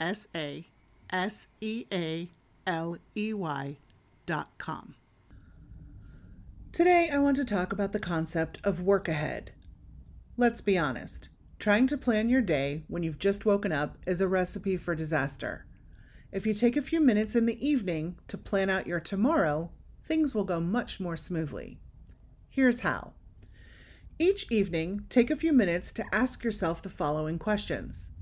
S A S E A L E Y dot com. Today, I want to talk about the concept of work ahead. Let's be honest, trying to plan your day when you've just woken up is a recipe for disaster. If you take a few minutes in the evening to plan out your tomorrow, things will go much more smoothly. Here's how. Each evening, take a few minutes to ask yourself the following questions.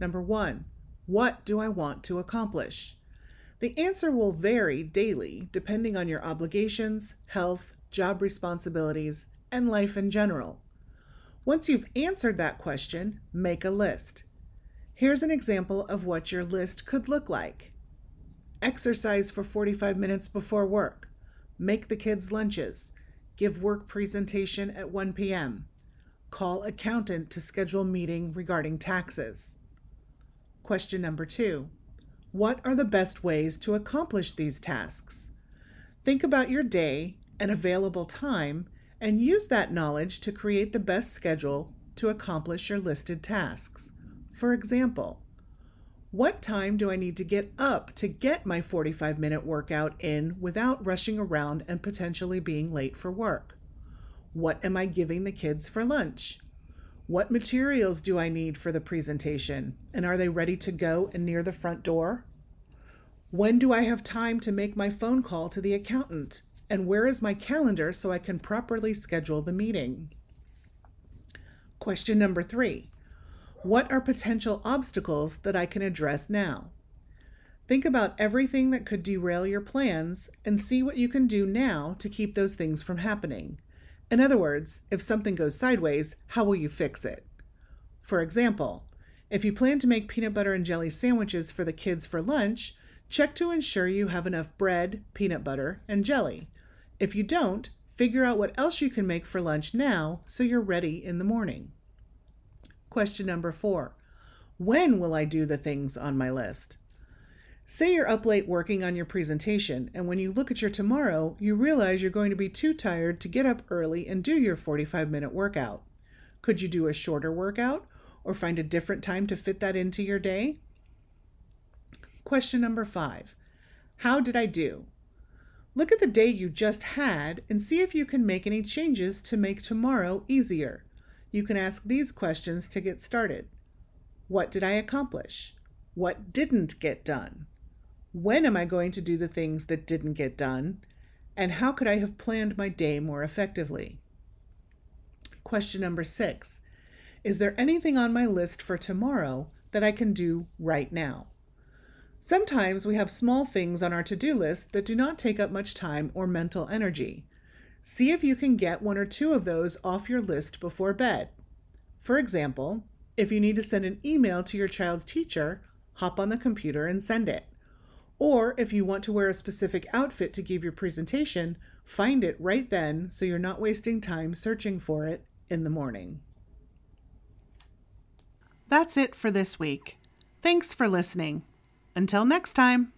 Number one, what do I want to accomplish? The answer will vary daily depending on your obligations, health, job responsibilities, and life in general. Once you've answered that question, make a list. Here's an example of what your list could look like exercise for 45 minutes before work, make the kids' lunches, give work presentation at 1 p.m., call accountant to schedule meeting regarding taxes. Question number two What are the best ways to accomplish these tasks? Think about your day and available time and use that knowledge to create the best schedule to accomplish your listed tasks. For example, what time do I need to get up to get my 45 minute workout in without rushing around and potentially being late for work? What am I giving the kids for lunch? What materials do I need for the presentation? And are they ready to go and near the front door? When do I have time to make my phone call to the accountant? And where is my calendar so I can properly schedule the meeting? Question number three What are potential obstacles that I can address now? Think about everything that could derail your plans and see what you can do now to keep those things from happening. In other words, if something goes sideways, how will you fix it? For example, if you plan to make peanut butter and jelly sandwiches for the kids for lunch, check to ensure you have enough bread, peanut butter, and jelly. If you don't, figure out what else you can make for lunch now so you're ready in the morning. Question number four When will I do the things on my list? Say you're up late working on your presentation, and when you look at your tomorrow, you realize you're going to be too tired to get up early and do your 45 minute workout. Could you do a shorter workout or find a different time to fit that into your day? Question number five How did I do? Look at the day you just had and see if you can make any changes to make tomorrow easier. You can ask these questions to get started What did I accomplish? What didn't get done? When am I going to do the things that didn't get done? And how could I have planned my day more effectively? Question number six Is there anything on my list for tomorrow that I can do right now? Sometimes we have small things on our to do list that do not take up much time or mental energy. See if you can get one or two of those off your list before bed. For example, if you need to send an email to your child's teacher, hop on the computer and send it. Or if you want to wear a specific outfit to give your presentation, find it right then so you're not wasting time searching for it in the morning. That's it for this week. Thanks for listening. Until next time.